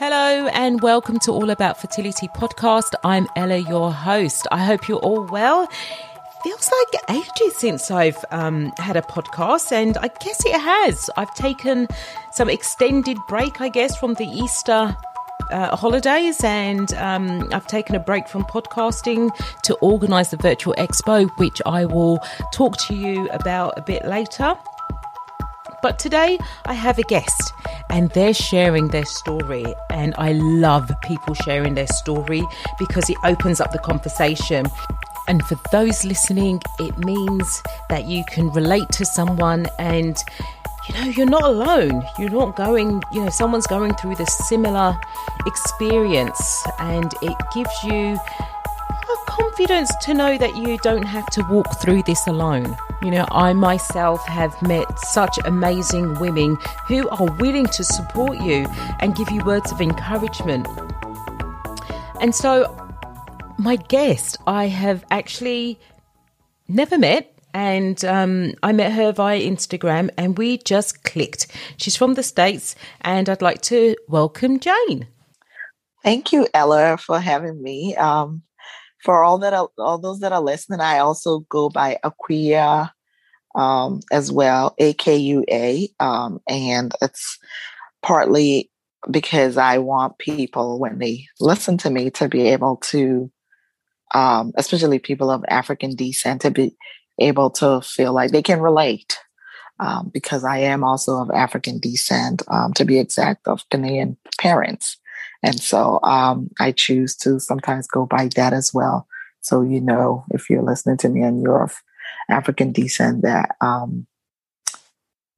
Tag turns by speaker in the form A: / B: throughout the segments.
A: Hello and welcome to All About Fertility podcast. I'm Ella, your host. I hope you're all well. Feels like ages since I've um, had a podcast, and I guess it has. I've taken some extended break, I guess, from the Easter uh, holidays, and um, I've taken a break from podcasting to organise the virtual expo, which I will talk to you about a bit later. But today I have a guest and they're sharing their story. And I love people sharing their story because it opens up the conversation. And for those listening, it means that you can relate to someone and you know, you're not alone. You're not going, you know, someone's going through this similar experience and it gives you confidence to know that you don't have to walk through this alone. You know, I myself have met such amazing women who are willing to support you and give you words of encouragement. And so, my guest, I have actually never met. And um, I met her via Instagram and we just clicked. She's from the States, and I'd like to welcome Jane.
B: Thank you, Ella, for having me. Um, for all that are, all those that are listening, I also go by Akua um, as well, A K U A, um, and it's partly because I want people when they listen to me to be able to, um, especially people of African descent, to be able to feel like they can relate. Um, because I am also of African descent, um, to be exact, of Ghanaian parents. And so um, I choose to sometimes go by that as well. So you know, if you're listening to me and you're of African descent, that um,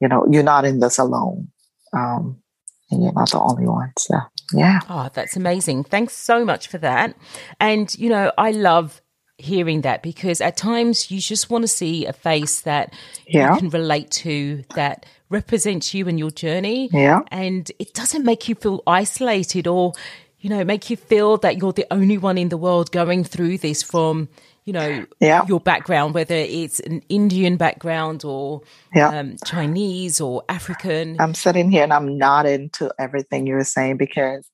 B: you know you're not in this alone, um, and you're not the only one. So yeah.
A: Oh, that's amazing! Thanks so much for that. And you know, I love hearing that because at times you just want to see a face that yeah. you can relate to that represents you and your journey.
B: Yeah.
A: And it doesn't make you feel isolated or, you know, make you feel that you're the only one in the world going through this from, you know, yeah. your background, whether it's an Indian background or yeah. um, Chinese or African.
B: I'm sitting here and I'm nodding to everything you're saying because,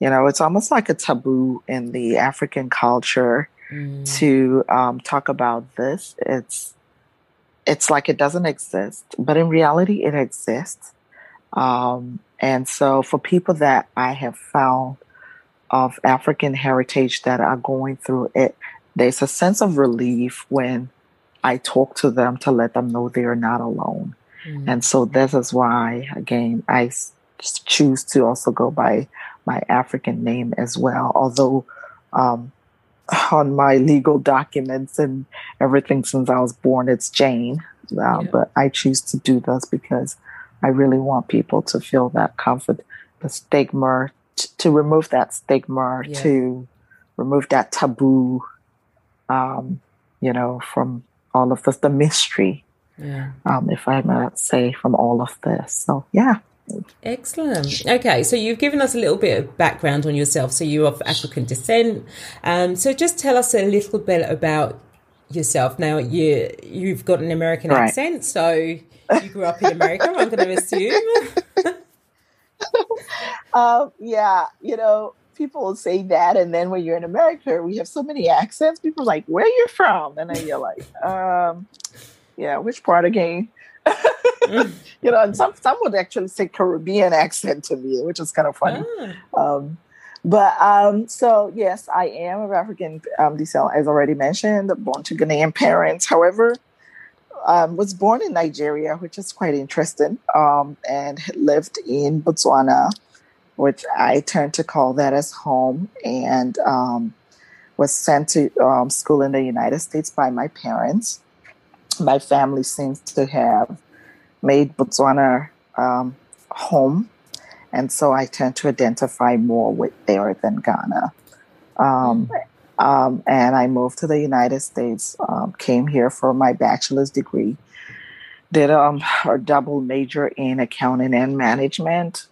B: you know, it's almost like a taboo in the African culture mm. to um, talk about this. It's it's like it doesn't exist, but in reality, it exists. Um, and so, for people that I have found of African heritage that are going through it, there's a sense of relief when I talk to them to let them know they are not alone. Mm. And so, this is why, again, I choose to also go by my African name as well. Although, um, on my legal documents and everything since I was born. It's Jane. Uh, yeah. But I choose to do this because I really want people to feel that comfort, the stigma, t- to remove that stigma, yeah. to remove that taboo, um, you know, from all of this, the mystery, yeah. um, if I might say, from all of this. So, yeah.
A: Excellent. Okay, so you've given us a little bit of background on yourself. So you're of African descent. Um, so just tell us a little bit about yourself. Now you you've got an American right. accent, so you grew up in America. I'm going to assume.
B: um, yeah, you know, people will say that, and then when you're in America, we have so many accents. People are like, "Where you from?" And then you're like, um, "Yeah, which part again?" you know, and some some would actually say Caribbean accent to me, which is kind of funny. Ah. Um, but um, so yes, I am of African um, descent, as already mentioned, born to Ghanaian parents. However, um, was born in Nigeria, which is quite interesting, um, and lived in Botswana, which I tend to call that as home, and um, was sent to um, school in the United States by my parents my family seems to have made Botswana um, home. And so I tend to identify more with there than Ghana. Um, um, and I moved to the United States, um, came here for my bachelor's degree, did um, a double major in accounting and management,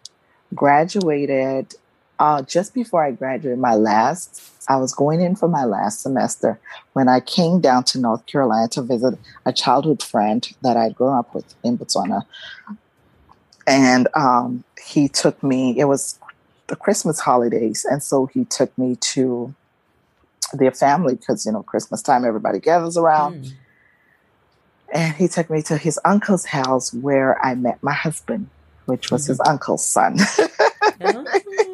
B: graduated uh, just before I graduated my last, I was going in for my last semester when I came down to North Carolina to visit a childhood friend that I'd grown up with in Botswana. And um, he took me, it was the Christmas holidays, and so he took me to their family because you know Christmas time everybody gathers around. Mm. And he took me to his uncle's house where I met my husband, which was mm-hmm. his uncle's son.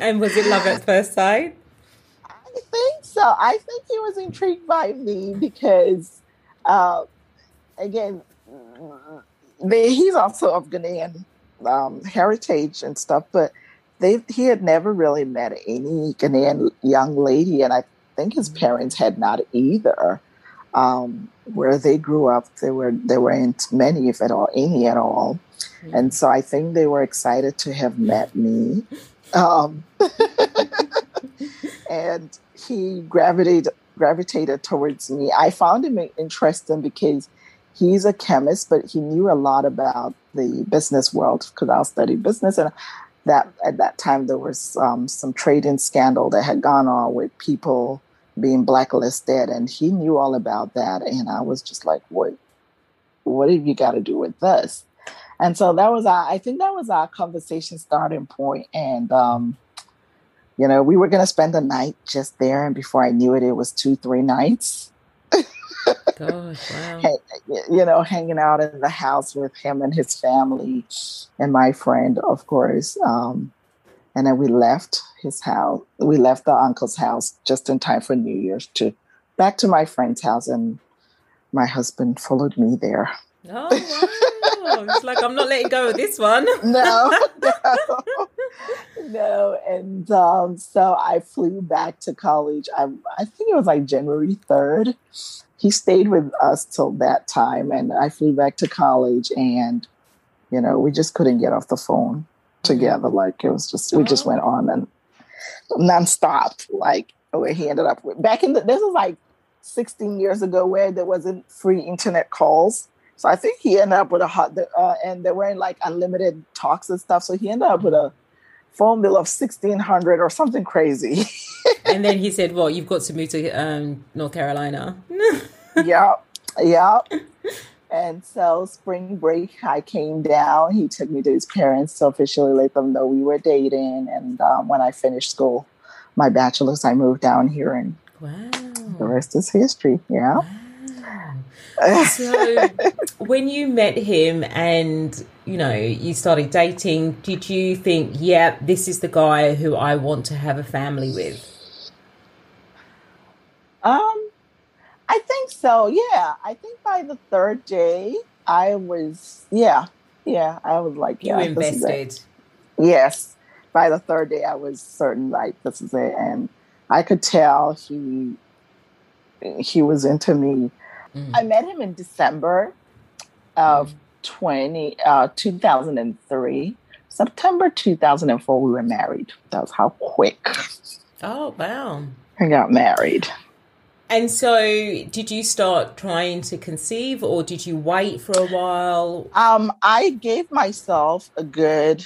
A: And was it love at first sight?
B: I think so. I think he was intrigued by me because, uh, again, they, he's also of Ghanaian um, heritage and stuff, but they he had never really met any Ghanaian young lady, and I think his mm. parents had not either. Um, where they grew up, there were there weren't many, if at all, any at all, mm-hmm. and so I think they were excited to have met me. Um, and he gravitated gravitated towards me. I found him interesting because he's a chemist, but he knew a lot about the business world because I studied business, and that at that time there was um, some trading scandal that had gone on with people being blacklisted, and he knew all about that. And I was just like, "What? What have you got to do with this?" And so that was our, I think that was our conversation starting point. And um, you know, we were going to spend the night just there, and before I knew it, it was two, three nights.
A: Gosh, wow.
B: You know, hanging out in the house with him and his family and my friend, of course. Um, and then we left his house. We left the uncle's house just in time for New Year's to back to my friend's house, and my husband followed me there.
A: Oh, wow. It's like I'm not letting go of this one.
B: no, no, no. And um, so I flew back to college. I, I think it was like January 3rd. He stayed with us till that time, and I flew back to college, and you know, we just couldn't get off the phone together. Like it was just we just went on and nonstop. Like where he ended up with back in the this was like 16 years ago where there wasn't free internet calls. So I think he ended up with a hot uh, and there weren't like unlimited talks and stuff. So he ended up with a phone bill of 1600 or something crazy.
A: and then he said, "Well, you've got to move to um, North Carolina."
B: yeah, yeah. And so spring break, I came down. He took me to his parents to officially let them know we were dating. And um, when I finished school, my bachelor's, I moved down here, and wow. the rest is history. Yeah.
A: Wow. So, when you met him and you know you started dating, did you think, "Yeah, this is the guy who I want to have a family with"?
B: Um, I think so. Yeah, I think by the third day, I was yeah, yeah. I was like, yeah,
A: you invested.
B: Yes, by the third day, I was certain like this is it, and I could tell he he was into me. Mm. I met him in December of mm. 20, uh, 2003. September 2004, we were married. That was how quick.
A: Oh, wow.
B: I got married.
A: And so, did you start trying to conceive, or did you wait for a while?
B: Um, I gave myself a good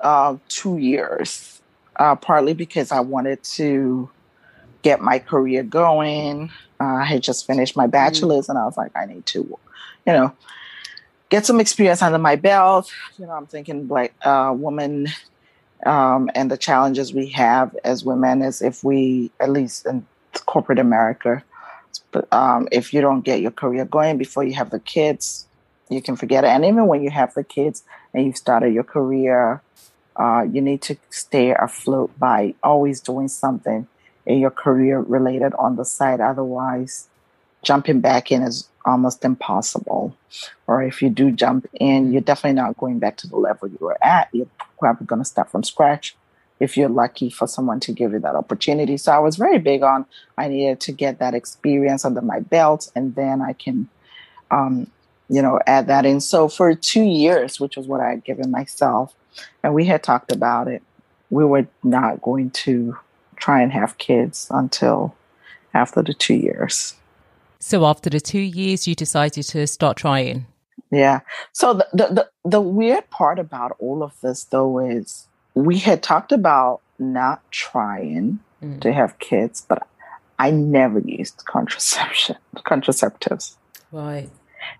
B: uh, two years, uh, partly because I wanted to get my career going. Uh, I had just finished my mm. bachelor's, mm and I was like, I need to, you know, get some experience under my belt. You know, I'm thinking like uh, woman um, and the challenges we have as women is if we, at least in corporate America. Um, if you don't get your career going before you have the kids, you can forget it. And even when you have the kids and you've started your career, uh, you need to stay afloat by always doing something in your career related on the side. Otherwise, jumping back in is almost impossible. Or if you do jump in, you're definitely not going back to the level you were at. You're probably going to start from scratch if you're lucky for someone to give you that opportunity. So I was very big on I needed to get that experience under my belt and then I can um, you know, add that in. So for two years, which was what I had given myself, and we had talked about it, we were not going to try and have kids until after the two years.
A: So after the two years, you decided to start trying.
B: Yeah. So the, the the, the weird part about all of this, though, is we had talked about not trying mm. to have kids, but I never used contraception, contraceptives.
A: Right.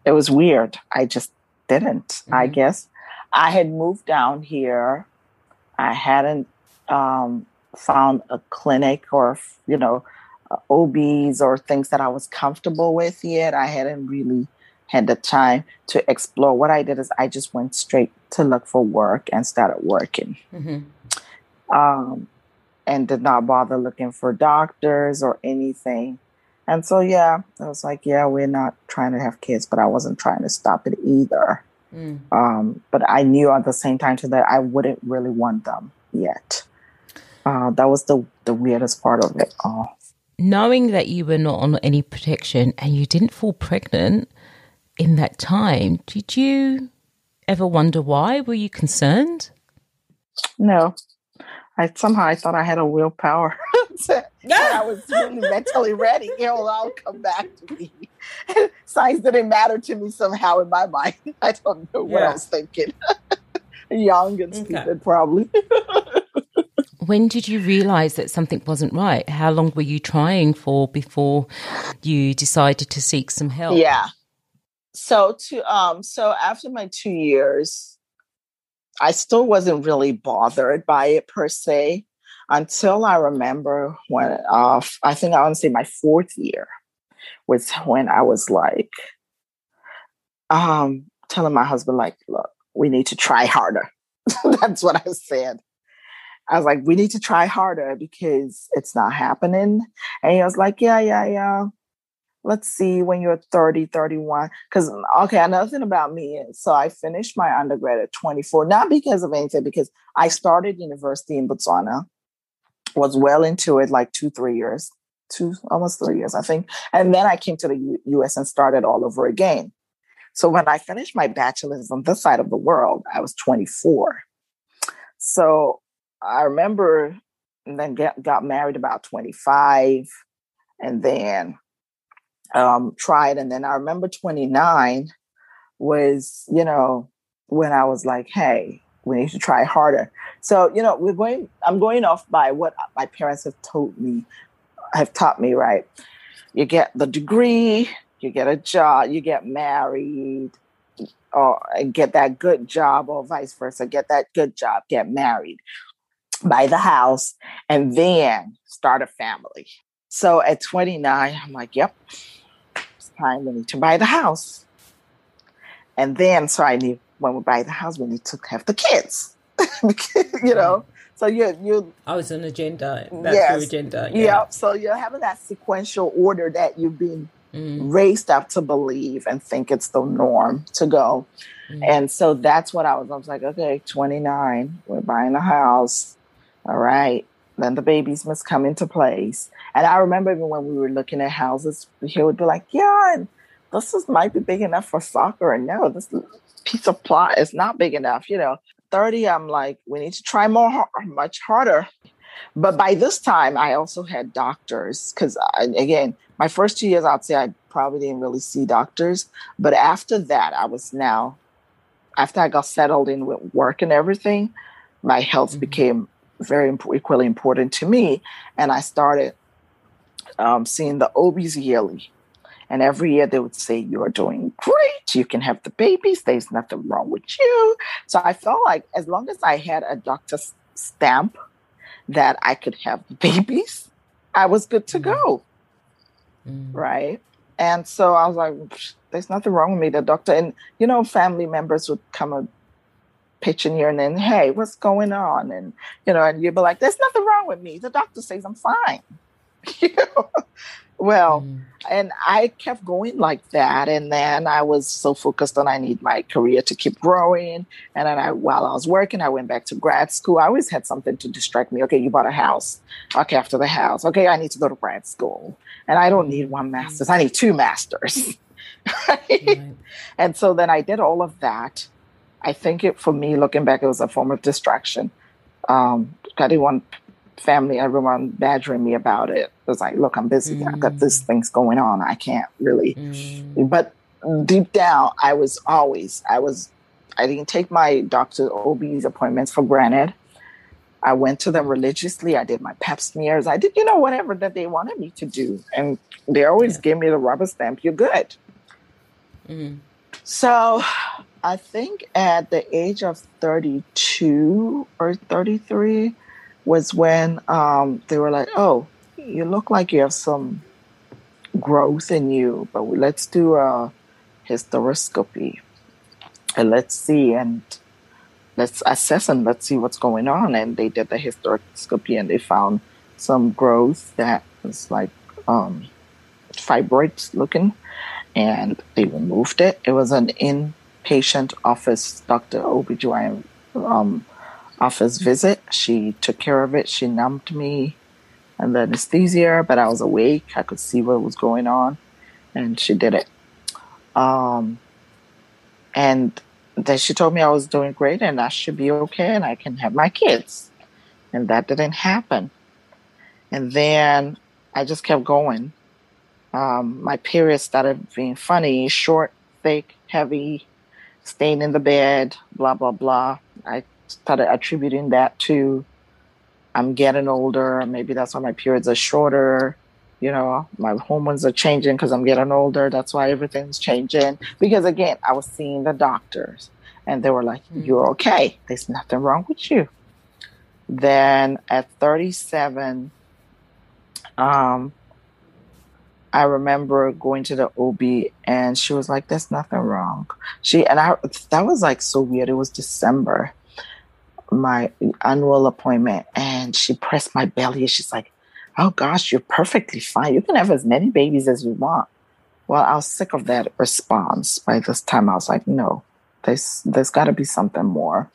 B: It was weird. I just didn't. Mm-hmm. I guess I had moved down here I hadn't um, found a clinic or, you know, uh, OBs or things that I was comfortable with yet. I hadn't really had the time to explore. What I did is I just went straight to look for work and started working. Mm-hmm. Um, and did not bother looking for doctors or anything. And so, yeah, I was like, yeah, we're not trying to have kids, but I wasn't trying to stop it either. Mm. Um, but I knew at the same time too that I wouldn't really want them yet. Uh, that was the the weirdest part of it all.
A: Knowing that you were not on any protection and you didn't fall pregnant in that time, did you ever wonder why? Were you concerned?
B: No, I somehow I thought I had a willpower. I was really mentally ready. It'll all come back to me. Signs didn't matter to me somehow in my mind. I don't know what yeah. I was thinking. Young and stupid, okay. probably.
A: When did you realize that something wasn't right? How long were you trying for before you decided to seek some help?
B: Yeah. So to um so after my 2 years I still wasn't really bothered by it per se until I remember when uh, I think I want to say my fourth year was when I was like um, telling my husband like, look, we need to try harder. That's what I said. I was like, we need to try harder because it's not happening. And he was like, yeah, yeah, yeah. Let's see when you're 30 31 because mm, okay another thing about me is so i finished my undergrad at 24 not because of anything because i started university in botswana was well into it like two three years two almost three years i think and then i came to the U- us and started all over again. So when i finished my bachelor's on this side of the world i was 24 so i remember and then get, got married about 25 and then um, tried. And then I remember 29 was, you know, when I was like, hey, we need to try harder. So, you know, we're going, I'm going off by what my parents have told me, have taught me, right? You get the degree, you get a job, you get married, or get that good job, or vice versa, get that good job, get married, buy the house, and then start a family. So at 29, I'm like, yep, it's time we need to buy the house. And then, so I need, when we buy the house, we need to have the kids, you know? So you you.
A: Oh, it's an agenda. That's yes, your agenda.
B: Yeah. yeah. So you're having that sequential order that you've been mm. raised up to believe and think it's the norm to go. Mm. And so that's what I was. I was like, okay, 29, we're buying a house. All right. Then the babies must come into place. And I remember even when we were looking at houses, he would be like, "Yeah, this is might be big enough for soccer." And no, this piece of plot is not big enough. You know, thirty, I'm like, we need to try more, much harder. But by this time, I also had doctors because, again, my first two years, I'd say I probably didn't really see doctors. But after that, I was now, after I got settled in with work and everything, my health mm-hmm. became very equally important to me. And I started um, seeing the OBs yearly. And every year they would say, You're doing great. You can have the babies. There's nothing wrong with you. So I felt like as long as I had a doctor's stamp that I could have the babies, I was good to go. Mm. Right. And so I was like, There's nothing wrong with me. The doctor, and you know, family members would come and pitch in here and then, Hey, what's going on? And, you know, and you'd be like, There's nothing wrong with me. The doctor says I'm fine. you know? Well, mm. and I kept going like that. And then I was so focused on I need my career to keep growing. And then I, while I was working, I went back to grad school. I always had something to distract me. Okay, you bought a house. Okay, after the house. Okay, I need to go to grad school. And I don't need one master's. I need two masters. right? And so then I did all of that. I think it for me, looking back, it was a form of distraction. Um, I didn't want family, everyone badgering me about it. It was like, look, I'm busy. Mm. I got this mm. things going on. I can't really. Mm. But deep down, I was always, I was, I didn't take my doctor OB's appointments for granted. I went to them religiously. I did my pap smears. I did, you know, whatever that they wanted me to do. And they always yeah. gave me the rubber stamp, you're good. Mm. So I think at the age of 32 or 33 was when um, they were like, oh, you look like you have some growth in you, but let's do a hysteroscopy and let's see and let's assess and let's see what's going on. And they did the hysteroscopy and they found some growth that was like um, fibroids looking, and they removed it. It was an inpatient office doctor OBGYN um, office visit. She took care of it. She numbed me and the anesthesia, but I was awake. I could see what was going on, and she did it. Um, and then she told me I was doing great and I should be okay and I can have my kids. And that didn't happen. And then I just kept going. Um, my period started being funny, short, thick, heavy, staying in the bed, blah, blah, blah. I started attributing that to I'm getting older. Maybe that's why my periods are shorter. You know, my hormones are changing because I'm getting older. That's why everything's changing. Because again, I was seeing the doctors and they were like, mm-hmm. You're okay. There's nothing wrong with you. Then at 37, um, I remember going to the OB and she was like, There's nothing wrong. She and I that was like so weird. It was December, my annual appointment, and she pressed my belly she's like, Oh gosh, you're perfectly fine. You can have as many babies as you want. Well, I was sick of that response. By this time I was like, no, there's there's gotta be something more.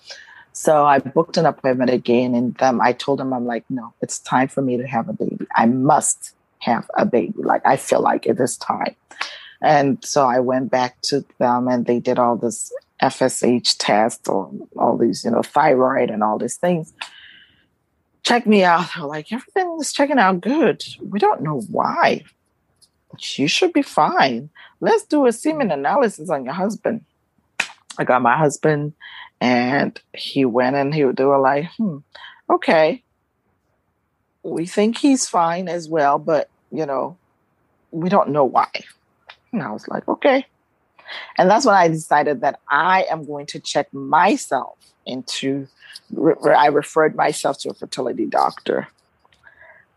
B: So I booked an appointment again, and them I told them I'm like, no, it's time for me to have a baby. I must have a baby. Like I feel like it is time. And so I went back to them, and they did all this FSH test or all these, you know, thyroid and all these things. Check me out. They're like, everything is checking out good. We don't know why. You should be fine. Let's do a semen analysis on your husband. I got my husband and he went and he they were like, hmm, okay. We think he's fine as well, but you know, we don't know why. And I was like, okay. And that's when I decided that I am going to check myself into I referred myself to a fertility doctor.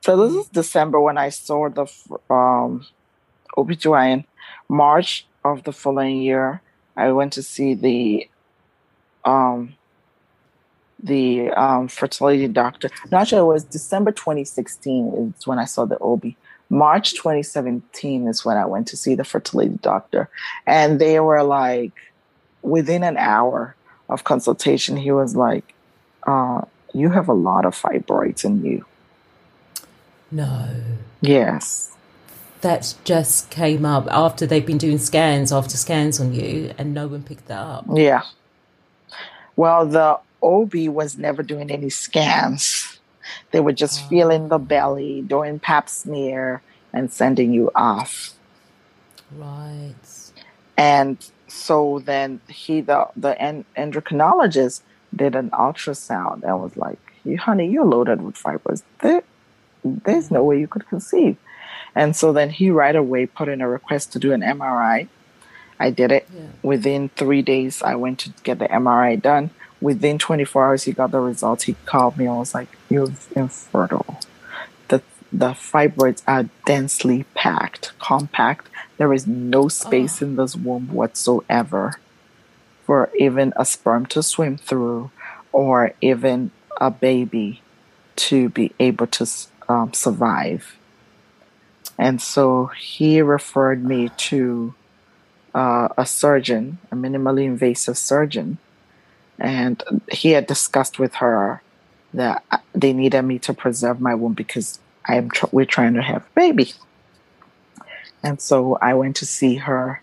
B: So this is December when I saw the um, OBGYN. March of the following year, I went to see the um, the um, fertility doctor. Not sure it was December 2016 is when I saw the OB. March 2017 is when I went to see the fertility doctor, and they were like, within an hour of consultation, he was like, uh, "You have a lot of fibroids in you."
A: No.
B: Yes.
A: That just came up after they've been doing scans after scans on you, and no one picked that up.
B: Yeah, well, the OB was never doing any scans. They were just oh. feeling the belly, doing pap smear, and sending you off.
A: Right.
B: And so then he, the, the endocrinologist, did an ultrasound and was like, "You, honey, you're loaded with fibers. There, there's no way you could conceive." And so then he right away put in a request to do an MRI I did it. Yeah. Within three days, I went to get the MRI done. Within 24 hours, he got the results. He called me and was like, You're infertile. The, the fibroids are densely packed, compact. There is no space oh. in this womb whatsoever for even a sperm to swim through or even a baby to be able to um, survive. And so he referred me to uh, a surgeon, a minimally invasive surgeon, and he had discussed with her that they needed me to preserve my womb because I am tr- we're trying to have a baby. And so I went to see her,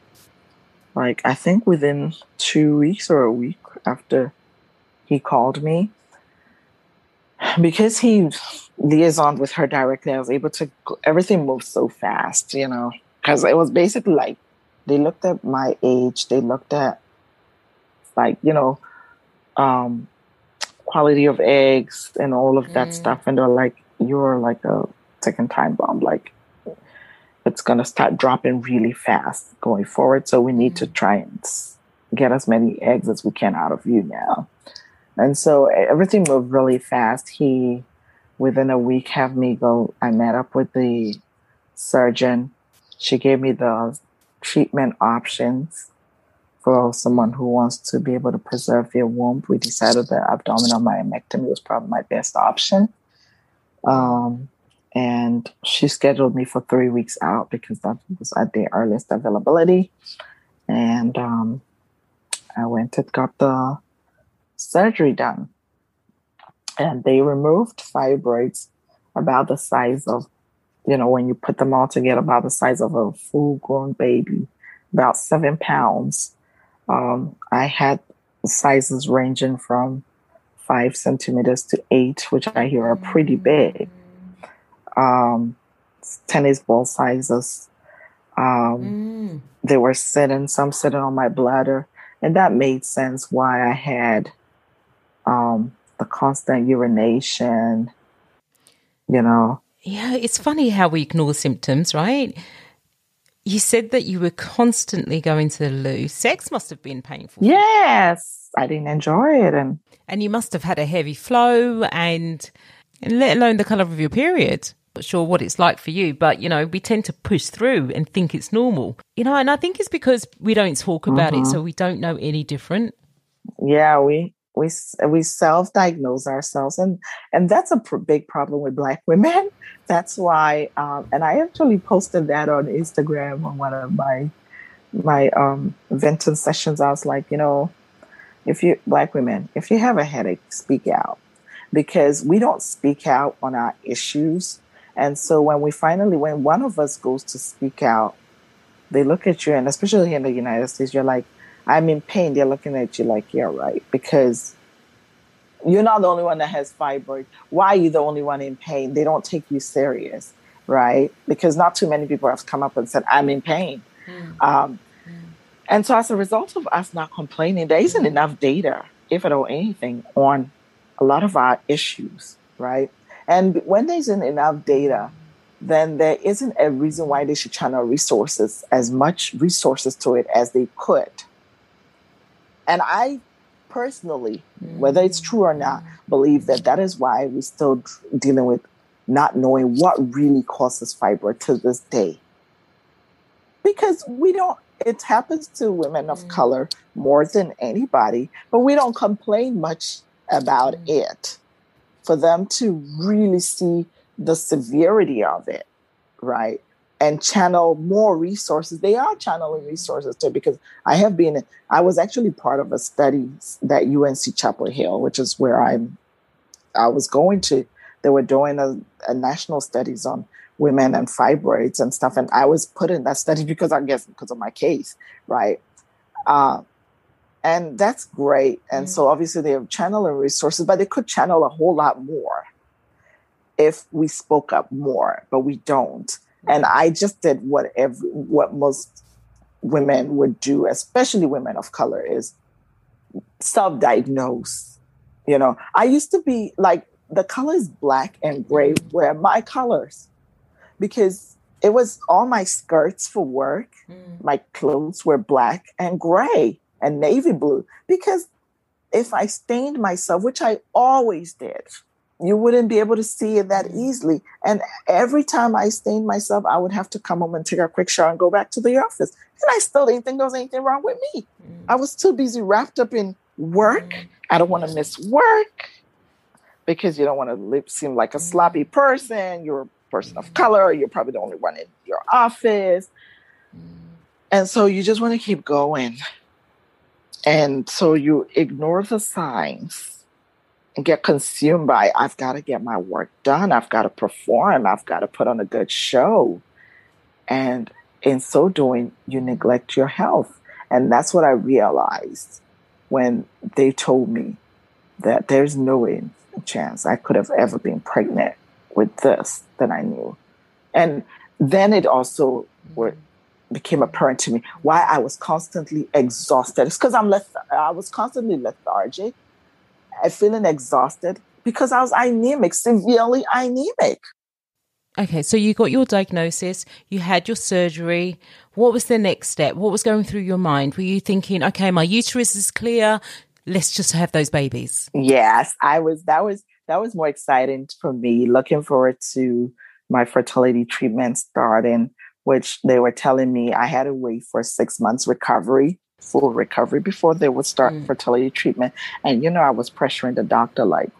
B: like I think within two weeks or a week after he called me. Because he liaisoned with her directly, I was able to. Everything moved so fast, you know, because it was basically like they looked at my age. They looked at like you know um, quality of eggs and all of that mm. stuff, and they're like, "You're like a second time bomb. Like it's gonna start dropping really fast going forward. So we need mm. to try and get as many eggs as we can out of you now. And so everything moved really fast. He, within a week, have me go. I met up with the surgeon. She gave me the treatment options for someone who wants to be able to preserve their womb. We decided that abdominal myomectomy was probably my best option. Um, and she scheduled me for three weeks out because that was at the earliest availability. And um, I went and got the surgery done. And they removed fibroids about the size of, you know, when you put them all together, about the size of a full grown baby, about seven pounds. Um, I had sizes ranging from five centimeters to eight, which I hear are pretty big. Um, tennis ball sizes. Um, mm. They were sitting, some sitting on my bladder, and that made sense why I had um, the constant urination, you know.
A: Yeah, it's funny how we ignore symptoms, right? You said that you were constantly going to the loo. Sex must have been painful.
B: Yes, I didn't enjoy it, and
A: and you must have had a heavy flow, and and let alone the color of your period. Not sure what it's like for you, but you know we tend to push through and think it's normal. You know, and I think it's because we don't talk about mm-hmm. it, so we don't know any different.
B: Yeah, we we we self-diagnose ourselves and and that's a pr- big problem with black women. That's why um, and i actually posted that on instagram on one of my my um venting sessions. I was like you know if you black women if you have a headache speak out because we don't speak out on our issues. And so when we finally when one of us goes to speak out they look at you and especially in the united states you're like I'm in pain, they're looking at you like, yeah, right. Because you're not the only one that has fibroid. Why are you the only one in pain? They don't take you serious, right? Because not too many people have come up and said, I'm in pain. Mm. Um, mm. And so, as a result of us not complaining, there isn't enough data, if at all anything, on a lot of our issues, right? And when there isn't enough data, then there isn't a reason why they should channel resources, as much resources to it as they could and I personally, whether it's true or not, believe that that is why we're still dealing with not knowing what really causes fibroid to this day. Because we don't, it happens to women of mm. color more than anybody, but we don't complain much about mm. it for them to really see the severity of it, right? And channel more resources. They are channeling resources too, because I have been, I was actually part of a study that UNC Chapel Hill, which is where I'm, I was going to. They were doing a, a national studies on women and fibroids and stuff. And I was put in that study because I guess because of my case, right? Uh, and that's great. And mm-hmm. so obviously they're channeling resources, but they could channel a whole lot more if we spoke up more, but we don't. And I just did what every, what most women would do, especially women of color, is self-diagnose. You know, I used to be like the colors black and gray were my colors because it was all my skirts for work. Mm. My clothes were black and gray and navy blue because if I stained myself, which I always did, you wouldn't be able to see it that easily. And every time I stained myself, I would have to come home and take a quick shower and go back to the office. And I still didn't think there was anything wrong with me. Mm. I was too busy wrapped up in work. Mm. I don't want to miss work because you don't want to seem like a sloppy mm. person. You're a person of color. You're probably the only one in your office. And so you just want to keep going. And so you ignore the signs and get consumed by I've got to get my work done, I've got to perform, I've got to put on a good show. And in so doing, you neglect your health. And that's what I realized when they told me that there's no way chance I could have ever been pregnant with this that I knew. And then it also mm-hmm. became apparent to me why I was constantly exhausted. It's because I'm leth- I was constantly lethargic feeling exhausted because I was anemic, severely anemic.
A: Okay, so you got your diagnosis, you had your surgery. What was the next step? What was going through your mind? Were you thinking, okay, my uterus is clear, let's just have those babies?
B: Yes, I was that was that was more exciting for me, looking forward to my fertility treatment starting, which they were telling me I had to wait for six months recovery, full recovery before they would start mm. fertility treatment. And you know, I was pressuring the doctor like,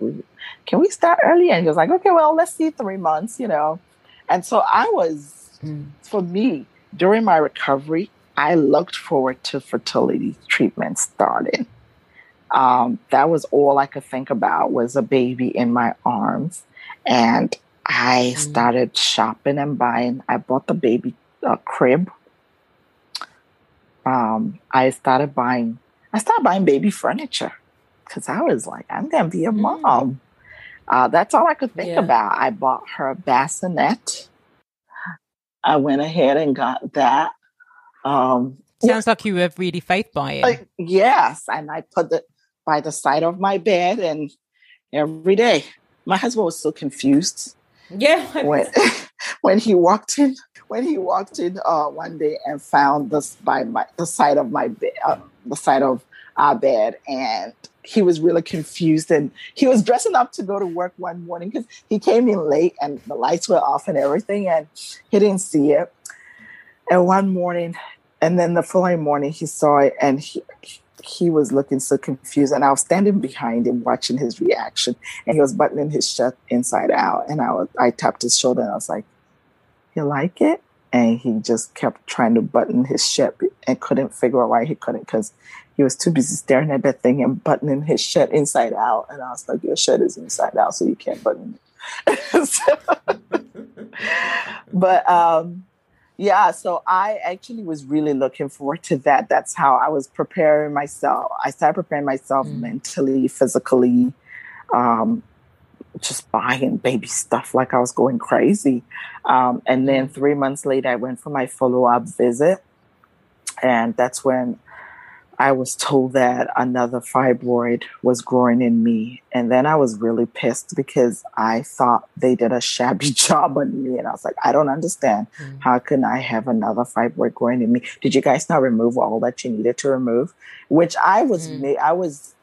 B: can we start early? And he was like, okay, well, let's see three months, you know. And so I was, mm. for me, during my recovery, I looked forward to fertility treatment starting. Um, that was all I could think about was a baby in my arms. And I mm. started shopping and buying. I bought the baby a crib. Um, I started buying, I started buying baby furniture because I was like, I'm going to be a mm. mom. Uh, that's all I could think yeah. about. I bought her a bassinet. I went ahead and got that. Um,
A: Sounds like you were really faith buying. Like,
B: yes, and I put it by the side of my bed, and every day, my husband was so confused.
A: Yeah,
B: when when he walked in, when he walked in uh, one day and found this by my the side of my bed, uh, the side of our bed, and he was really confused and he was dressing up to go to work one morning because he came in late and the lights were off and everything and he didn't see it. And one morning and then the following morning he saw it and he he was looking so confused and i was standing behind him watching his reaction and he was buttoning his shirt inside out and i was, i tapped his shoulder and i was like you like it and he just kept trying to button his shirt and couldn't figure out why he couldn't because he was too busy staring at that thing and buttoning his shirt inside out. And I was like, Your shirt is inside out, so you can't button it. so, but um, yeah, so I actually was really looking forward to that. That's how I was preparing myself. I started preparing myself mm. mentally, physically, um, just buying baby stuff like I was going crazy. Um, and then mm. three months later, I went for my follow up visit. And that's when I was told that another fibroid was growing in me. And then I was really pissed because I thought they did a shabby job on me. And I was like, I don't understand. Mm-hmm. How can I have another fibroid growing in me? Did you guys not remove all that you needed to remove? Which I was, mm-hmm. I was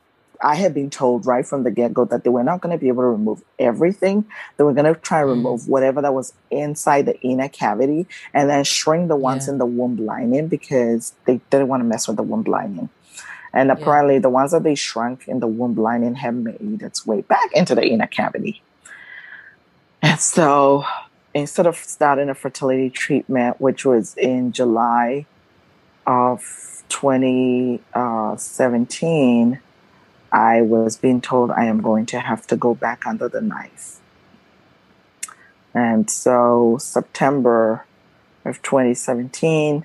B: I had been told right from the get go that they were not going to be able to remove everything. They were going to try and mm. remove whatever that was inside the inner cavity and then shrink the ones yeah. in the womb lining because they didn't want to mess with the womb lining. And apparently, yeah. the ones that they shrunk in the womb lining have made its way back into the inner cavity. And so, instead of starting a fertility treatment, which was in July of 2017, I was being told I am going to have to go back under the knife. And so, September of 2017,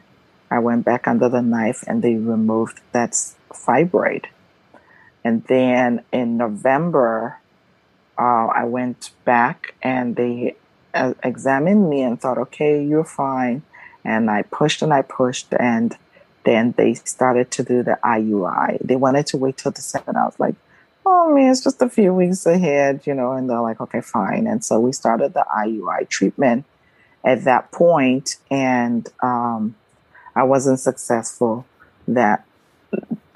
B: I went back under the knife and they removed that fibroid. And then in November, uh, I went back and they uh, examined me and thought, okay, you're fine. And I pushed and I pushed, and then they started to do the IUI. They wanted to wait till December. I was like, oh man, it's just a few weeks ahead, you know, and they're like, okay, fine. And so we started the IUI treatment at that point, and um, I wasn't successful. That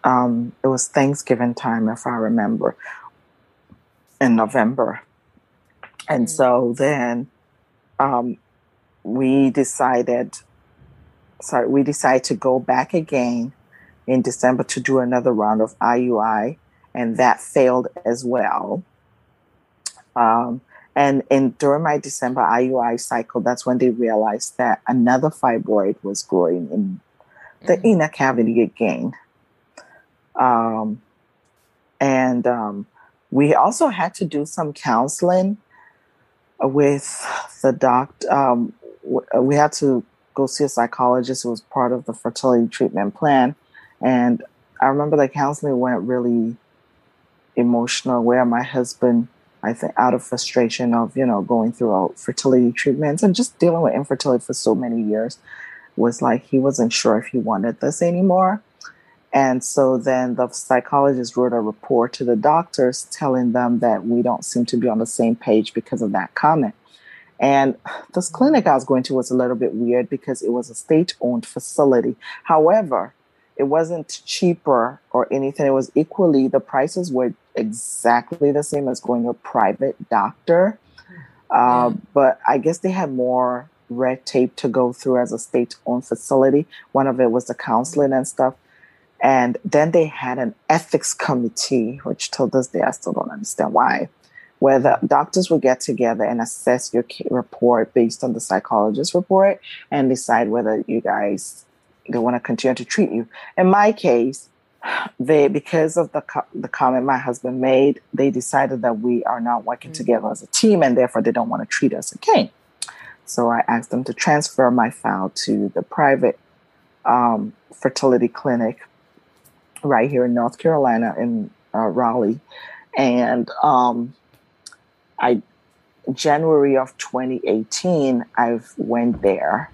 B: um, it was Thanksgiving time, if I remember, in November. And mm-hmm. so then um, we decided sorry, we decided to go back again in December to do another round of IUI, and that failed as well. Um, and in during my December IUI cycle, that's when they realized that another fibroid was growing in the mm-hmm. inner cavity again. Um, and um, we also had to do some counseling with the doctor. Um, we had to go see a psychologist who was part of the fertility treatment plan. And I remember the counseling went really emotional where my husband, I think out of frustration of, you know, going through all fertility treatments and just dealing with infertility for so many years, was like he wasn't sure if he wanted this anymore. And so then the psychologist wrote a report to the doctors telling them that we don't seem to be on the same page because of that comment. And this clinic I was going to was a little bit weird because it was a state owned facility. However, it wasn't cheaper or anything. It was equally, the prices were exactly the same as going to a private doctor. Uh, yeah. But I guess they had more red tape to go through as a state owned facility. One of it was the counseling and stuff. And then they had an ethics committee, which till this day I still don't understand why, where the doctors will get together and assess your report based on the psychologist report and decide whether you guys they want to continue to treat you. In my case, they because of the co- the comment my husband made, they decided that we are not working mm-hmm. together as a team, and therefore they don't want to treat us again. So I asked them to transfer my file to the private um, fertility clinic right here in North Carolina in uh, Raleigh, and um, I January of 2018 I went there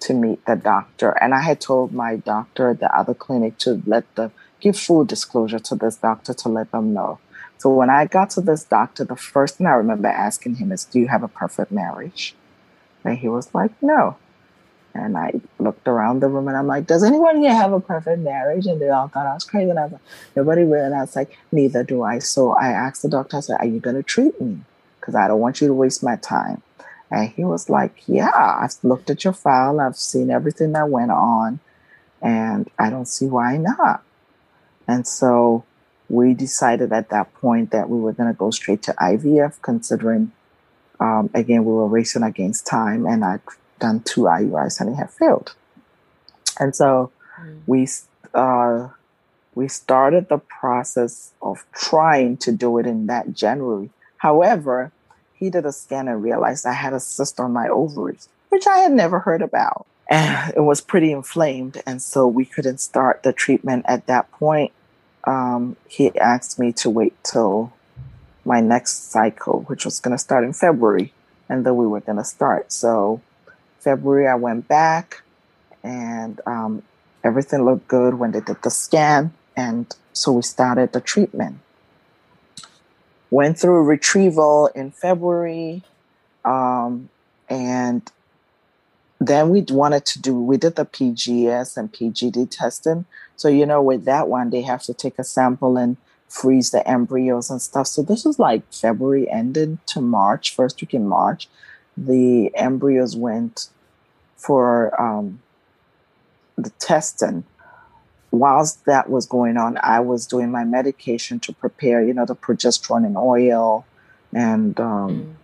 B: to meet the doctor, and I had told my doctor at the other clinic to let the give full disclosure to this doctor to let them know. So when I got to this doctor, the first thing I remember asking him is, "Do you have a perfect marriage?" And he was like, "No." And I looked around the room and I'm like, does anyone here have a perfect marriage? And they all thought I was crazy. And I was like, nobody will. And I was like, neither do I. So I asked the doctor, I said, are you going to treat me? Because I don't want you to waste my time. And he was like, yeah, I've looked at your file. I've seen everything that went on. And I don't see why not. And so we decided at that point that we were going to go straight to IVF, considering, um, again, we were racing against time. And I'd done two IUIs and they have failed. And so mm. we uh, we started the process of trying to do it in that January. However, he did a scan and realized I had a cyst on my ovaries, which I had never heard about. And it was pretty inflamed. And so we couldn't start the treatment at that point. Um, he asked me to wait till my next cycle, which was going to start in February. And then we were going to start. So February, I went back and um, everything looked good when they did the scan. And so we started the treatment. Went through retrieval in February. Um, and then we wanted to do, we did the PGS and PGD testing. So, you know, with that one, they have to take a sample and freeze the embryos and stuff. So this was like February ended to March, first week in March. The embryos went for um, the testing. Whilst that was going on, I was doing my medication to prepare, you know, the progesterone and oil and um,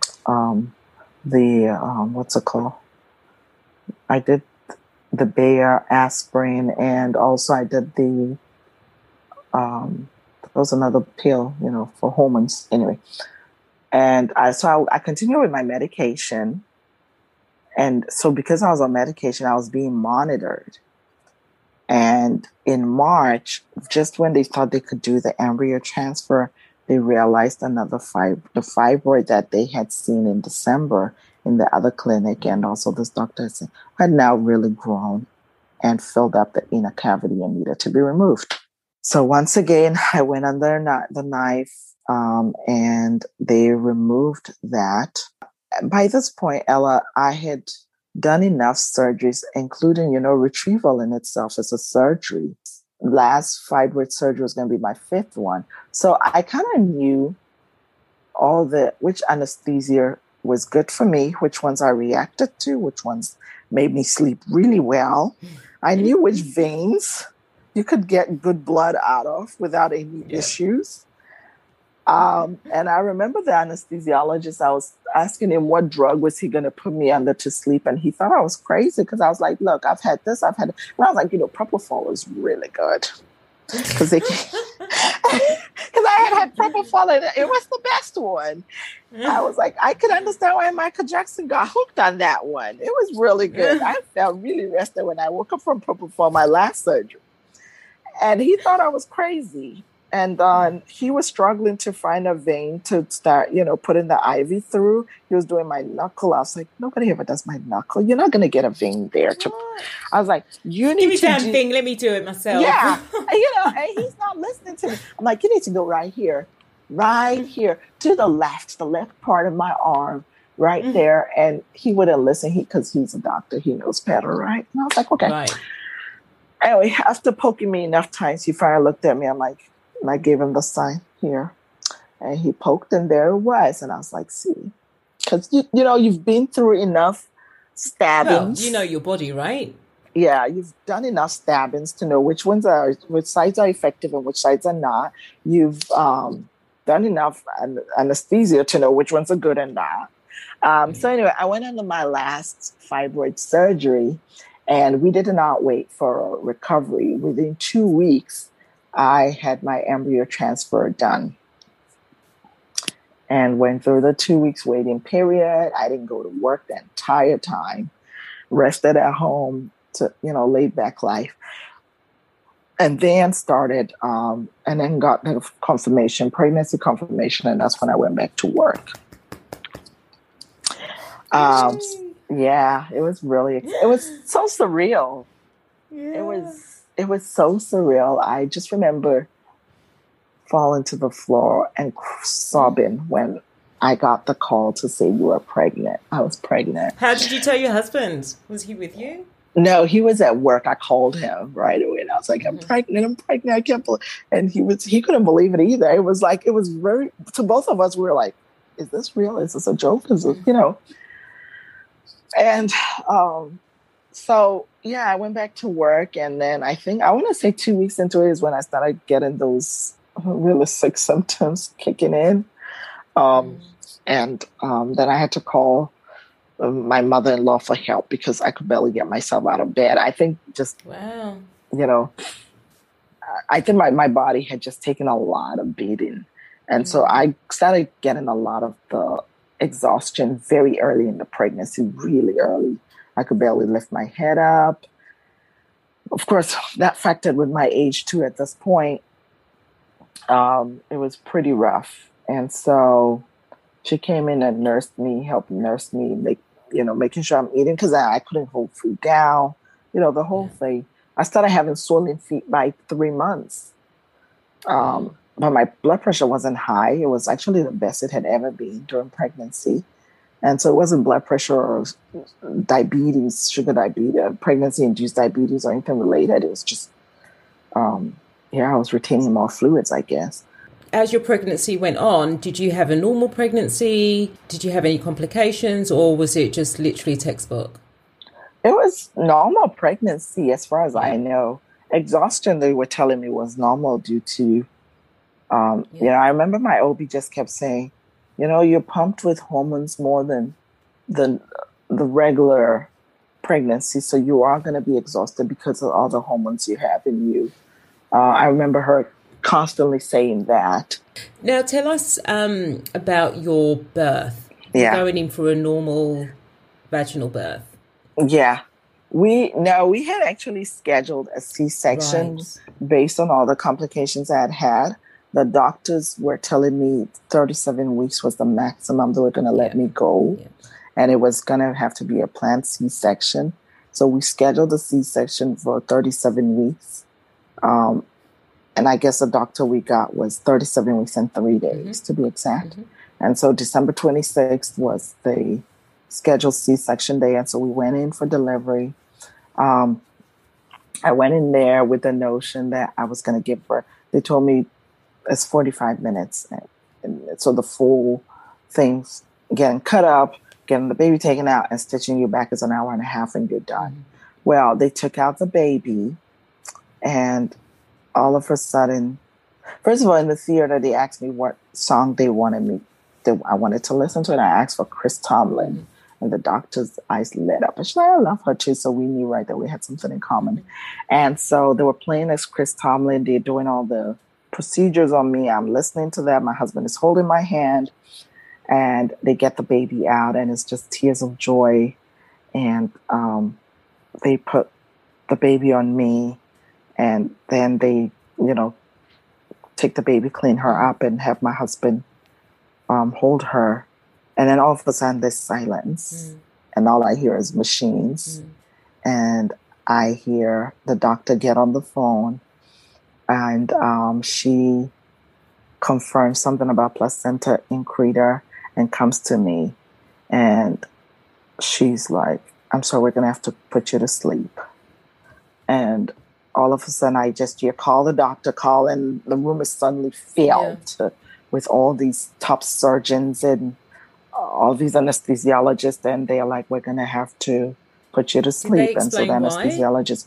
B: mm. um, the, um, what's it called? I did the Bayer aspirin and also I did the, um, that was another pill, you know, for hormones anyway. And I, so I, I continued with my medication and so, because I was on medication, I was being monitored. And in March, just when they thought they could do the embryo transfer, they realized another fib- the fibroid that they had seen in December in the other clinic, and also this doctor had now really grown and filled up the inner cavity and needed to be removed. So once again, I went under the knife um, and they removed that by this point, Ella, I had done enough surgeries, including, you know, retrieval in itself is a surgery. Last fibroid surgery was going to be my fifth one. So I kind of knew all the which anesthesia was good for me, which ones I reacted to, which ones made me sleep really well. I knew which mm-hmm. veins you could get good blood out of without any yeah. issues. Um, and I remember the anesthesiologist, I was asking him what drug was he going to put me under to sleep. And he thought I was crazy because I was like, look, I've had this, I've had, it. and I was like, you know, propofol is really good. Because they, because I had had propofol and it was the best one. I was like, I could understand why Michael Jackson got hooked on that one. It was really good. I felt really rested when I woke up from propofol my last surgery. And he thought I was crazy and um, he was struggling to find a vein to start, you know, putting the IV through. He was doing my knuckle. I was like, nobody ever does my knuckle. You're not going to get a vein there. To, I was like, you need to.
A: Give me
B: to
A: do- thing. Let me do it myself.
B: Yeah, you know, and he's not listening to me. I'm like, you need to go right here, right here to the left, the left part of my arm. right mm-hmm. there. And he wouldn't listen he because he's a doctor, he knows better, right? And I was like, okay. Right. Anyway, after poking me enough times, he finally looked at me. I'm like, and I gave him the sign here. And he poked, and there it was. And I was like, see, because you, you know, you've been through enough stabbings.
A: Well, you know your body, right?
B: Yeah, you've done enough stabbings to know which ones are, which sides are effective and which sides are not. You've um, done enough anesthesia to know which ones are good and not. Um, so anyway, I went under my last fibroid surgery, and we did not wait for recovery. Within two weeks, I had my embryo transfer done and went through the two weeks waiting period. I didn't go to work the entire time, rested at home to, you know, laid back life. And then started, um, and then got the confirmation, pregnancy confirmation, and that's when I went back to work. Um, yeah, it was really, it was so surreal. Yeah. It was, it was so surreal. I just remember falling to the floor and sobbing when I got the call to say you were pregnant. I was pregnant.
A: How did you tell your husband? Was he with you?
B: No, he was at work. I called him right away, and I was like, "I'm mm-hmm. pregnant. I'm pregnant. I can't believe." And he was he couldn't believe it either. It was like it was very to both of us. We were like, "Is this real? Is this a joke? Is this you know?" And um, so yeah, I went back to work, and then I think I want to say two weeks into it is when I started getting those realistic symptoms kicking in. Um, mm. And um, then I had to call um, my mother in law for help because I could barely get myself out of bed. I think just, wow. you know, I think my, my body had just taken a lot of beating. And mm. so I started getting a lot of the exhaustion very early in the pregnancy, really early. I could barely lift my head up. Of course, that factored with my age too at this point um, it was pretty rough. And so she came in and nursed me, helped nurse me, make you know, making sure I'm eating because I, I, couldn't hold food down, you know, the whole yeah. thing. I started having swollen feet by three months. Um, but my blood pressure wasn't high. It was actually the best it had ever been during pregnancy. And so it wasn't blood pressure or diabetes, sugar diabetes, pregnancy induced diabetes or anything related. It was just um, yeah, I was retaining more fluids, I guess.
A: As your pregnancy went on, did you have a normal pregnancy? Did you have any complications, or was it just literally textbook?
B: It was normal pregnancy, as far as I know. Exhaustion, they were telling me, was normal due to, um, yeah. you know, I remember my OB just kept saying, you know, you're pumped with hormones more than the the regular pregnancy, so you are going to be exhausted because of all the hormones you have in you. Uh, I remember her constantly saying that.
A: Now, tell us um, about your birth. Yeah. Going in for a normal vaginal birth.
B: Yeah. We no, we had actually scheduled a C-section right. based on all the complications I had had. The doctors were telling me 37 weeks was the maximum they were going to let yeah. me go, yeah. and it was going to have to be a planned C-section. So we scheduled a C-section for 37 weeks. Um, and I guess the doctor we got was 37 weeks and three days mm-hmm. to be exact. Mm-hmm. And so December 26th was the scheduled C section day. And so we went in for delivery. Um, I went in there with the notion that I was going to give birth. They told me it's 45 minutes. And, and so the full things getting cut up, getting the baby taken out, and stitching you back is an hour and a half and you're done. Mm-hmm. Well, they took out the baby and all of a sudden, first of all, in the theater, they asked me what song they wanted me, that I wanted to listen to, and I asked for Chris Tomlin. And the doctor's eyes lit up. And she's like, I love her too. So we knew right that we had something in common. And so they were playing as Chris Tomlin. They're doing all the procedures on me. I'm listening to them. My husband is holding my hand. And they get the baby out, and it's just tears of joy. And um, they put the baby on me and then they, you know, take the baby, clean her up, and have my husband um, hold her. And then all of a sudden, there's silence, mm. and all I hear is machines. Mm. And I hear the doctor get on the phone, and um, she confirms something about placenta increta and comes to me. And she's like, I'm sorry, we're going to have to put you to sleep. And all of a sudden, I just, you call the doctor, call, and the room is suddenly filled yeah. with all these top surgeons and all these anesthesiologists. And they're like, we're going to have to put you to sleep. And so the anesthesiologist,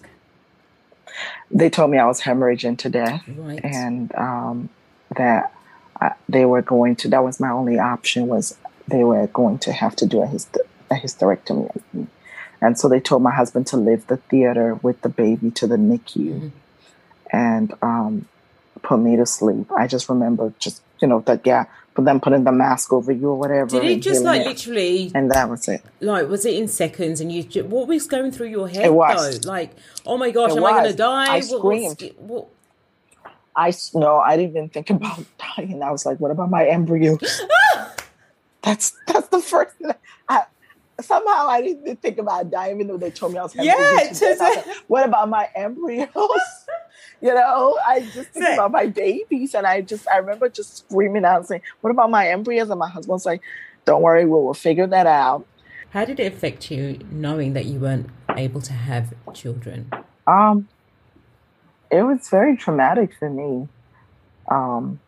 B: they told me I was hemorrhaging to death. Right. And um, that I, they were going to, that was my only option was they were going to have to do a, hyster- a hysterectomy. And so they told my husband to leave the theater with the baby to the NICU mm-hmm. and um, put me to sleep. I just remember just, you know, that, yeah, for them putting the mask over you or whatever.
A: Did it just like it. literally?
B: And that was it.
A: Like, was it in seconds? And you, what was going through your head? It was. Though? Like, oh my gosh, it am was. I going to die?
B: I screamed. What, I no, I didn't even think about dying. I was like, what about my embryo? that's that's the first thing. I, somehow I didn't think about dying, even though they told me I was yeah, What about my embryos? you know, I just think about my babies, and I just I remember just screaming out and saying, "What about my embryos?" And my husband's like, "Don't worry, we'll, we'll figure that out."
A: How did it affect you knowing that you weren't able to have children?
B: Um, it was very traumatic for me. Um,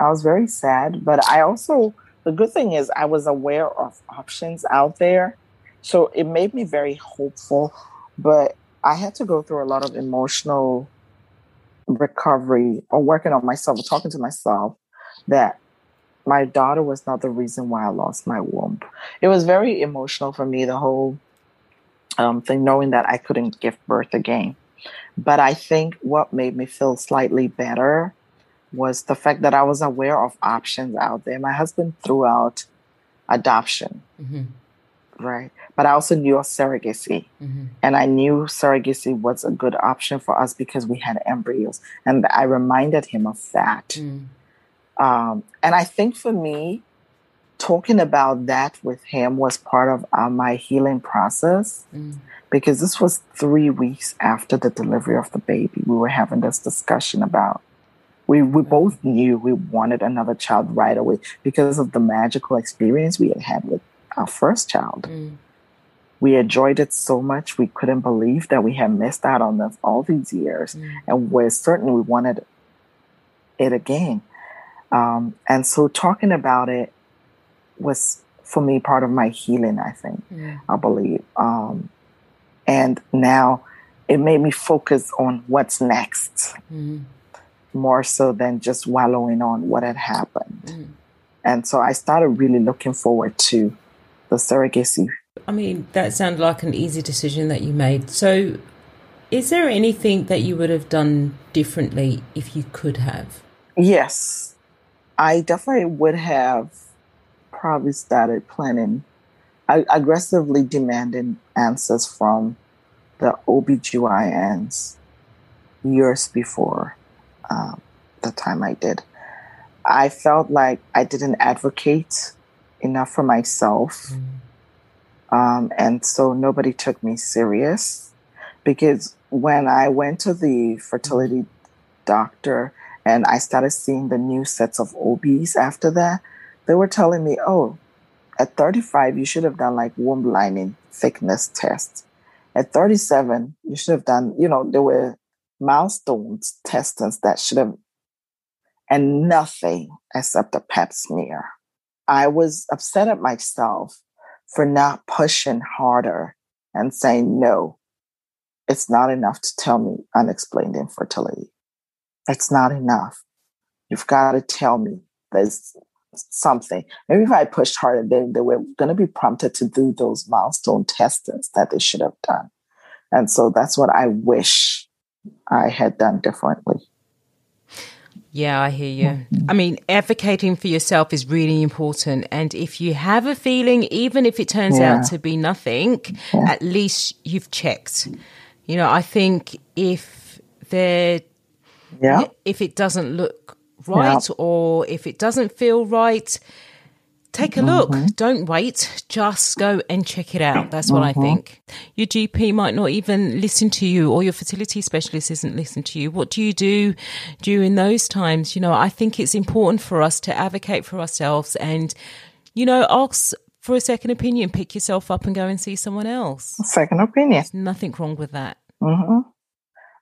B: I was very sad, but I also the good thing is I was aware of options out there. So it made me very hopeful, but I had to go through a lot of emotional recovery or working on myself or talking to myself that my daughter was not the reason why I lost my womb. It was very emotional for me, the whole um, thing, knowing that I couldn't give birth again. But I think what made me feel slightly better was the fact that I was aware of options out there. My husband threw out adoption, mm-hmm. Right? But I also knew of surrogacy. Mm-hmm. And I knew surrogacy was a good option for us because we had embryos. And I reminded him of that. Mm. Um, and I think for me, talking about that with him was part of uh, my healing process mm. because this was three weeks after the delivery of the baby. We were having this discussion about we, we both knew we wanted another child right away because of the magical experience we had had with our first child. Mm. We enjoyed it so much we couldn't believe that we had missed out on this all these years, mm. and we're certain we wanted it again. Um, and so talking about it was for me part of my healing. I think mm. I believe, um, and now it made me focus on what's next. Mm more so than just wallowing on what had happened. Mm. And so I started really looking forward to the surrogacy.
A: I mean, that sounded like an easy decision that you made. So, is there anything that you would have done differently if you could have?
B: Yes. I definitely would have probably started planning, I, aggressively demanding answers from the OBGYNs years before um, the time I did. I felt like I didn't advocate enough for myself. Mm. Um, and so nobody took me serious because when I went to the fertility doctor and I started seeing the new sets of OBs after that, they were telling me, oh, at 35, you should have done like womb lining thickness test. At 37, you should have done, you know, there were milestones testings that should have, and nothing except a pap smear. I was upset at myself for not pushing harder and saying, no, it's not enough to tell me unexplained infertility. It's not enough. You've got to tell me there's something. Maybe if I pushed harder, they, they were going to be prompted to do those milestone testings that they should have done. And so that's what I wish I had done differently.
A: Yeah, I hear you. I mean, advocating for yourself is really important. And if you have a feeling, even if it turns yeah. out to be nothing, yeah. at least you've checked. You know, I think if there, yeah. if it doesn't look right yeah. or if it doesn't feel right, Take a look. Mm-hmm. Don't wait. Just go and check it out. That's what mm-hmm. I think. Your GP might not even listen to you or your fertility specialist isn't listening to you. What do you do during those times? You know, I think it's important for us to advocate for ourselves and, you know, ask for a second opinion. Pick yourself up and go and see someone else.
B: Second opinion.
A: There's nothing wrong with that.
B: Mm-hmm.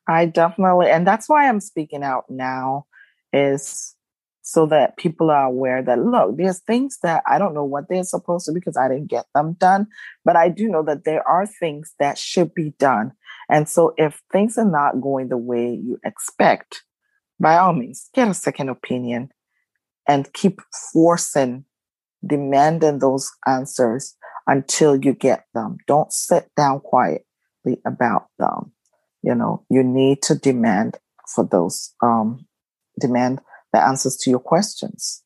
B: I definitely, and that's why I'm speaking out now, is so that people are aware that look, there's things that I don't know what they're supposed to because I didn't get them done, but I do know that there are things that should be done. And so if things are not going the way you expect, by all means, get a second opinion and keep forcing, demanding those answers until you get them. Don't sit down quietly about them. You know, you need to demand for those, um, demand the answers to your questions.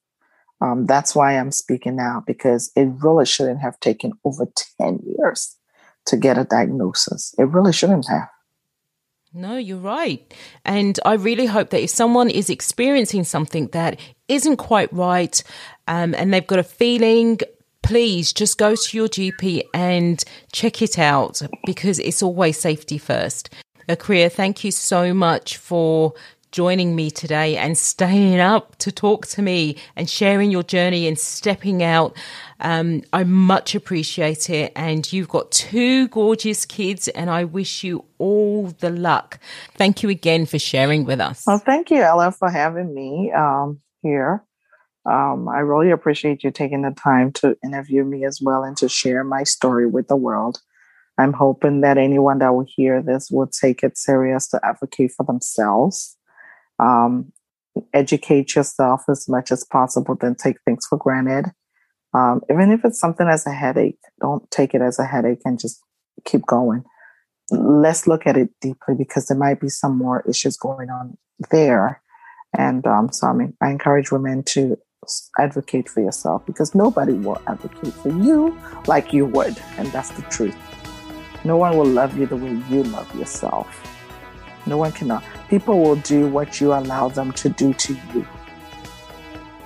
B: Um, that's why I'm speaking now because it really shouldn't have taken over 10 years to get a diagnosis. It really shouldn't have.
A: No, you're right. And I really hope that if someone is experiencing something that isn't quite right um, and they've got a feeling, please just go to your GP and check it out because it's always safety first. Akua, thank you so much for joining me today and staying up to talk to me and sharing your journey and stepping out. Um, I much appreciate it. And you've got two gorgeous kids, and I wish you all the luck. Thank you again for sharing with us.
B: Well, thank you, Ella, for having me um, here. Um, I really appreciate you taking the time to interview me as well and to share my story with the world. I'm hoping that anyone that will hear this will take it serious to advocate for themselves um, educate yourself as much as possible, then take things for granted. Um, even if it's something as a headache, don't take it as a headache and just keep going. Let's look at it deeply because there might be some more issues going on there. And um, so I, mean, I encourage women to advocate for yourself because nobody will advocate for you like you would. And that's the truth. No one will love you the way you love yourself. No one cannot. People will do what you allow them to do to you.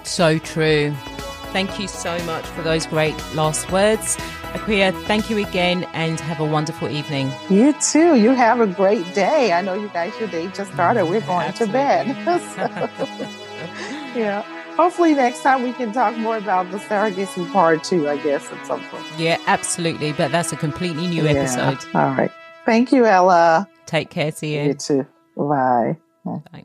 A: So true. Thank you so much for those great last words. Akua, thank you again and have a wonderful evening.
B: You too. You have a great day. I know you guys, your day just started. We're going Absolutely. to bed. so, yeah. Hopefully next time we can talk more about the surrogacy part two, I guess, at some point.
A: Yeah, absolutely. But that's a completely new yeah. episode.
B: All right. Thank you, Ella.
A: Take care. See you.
B: You too. Bye. Bye.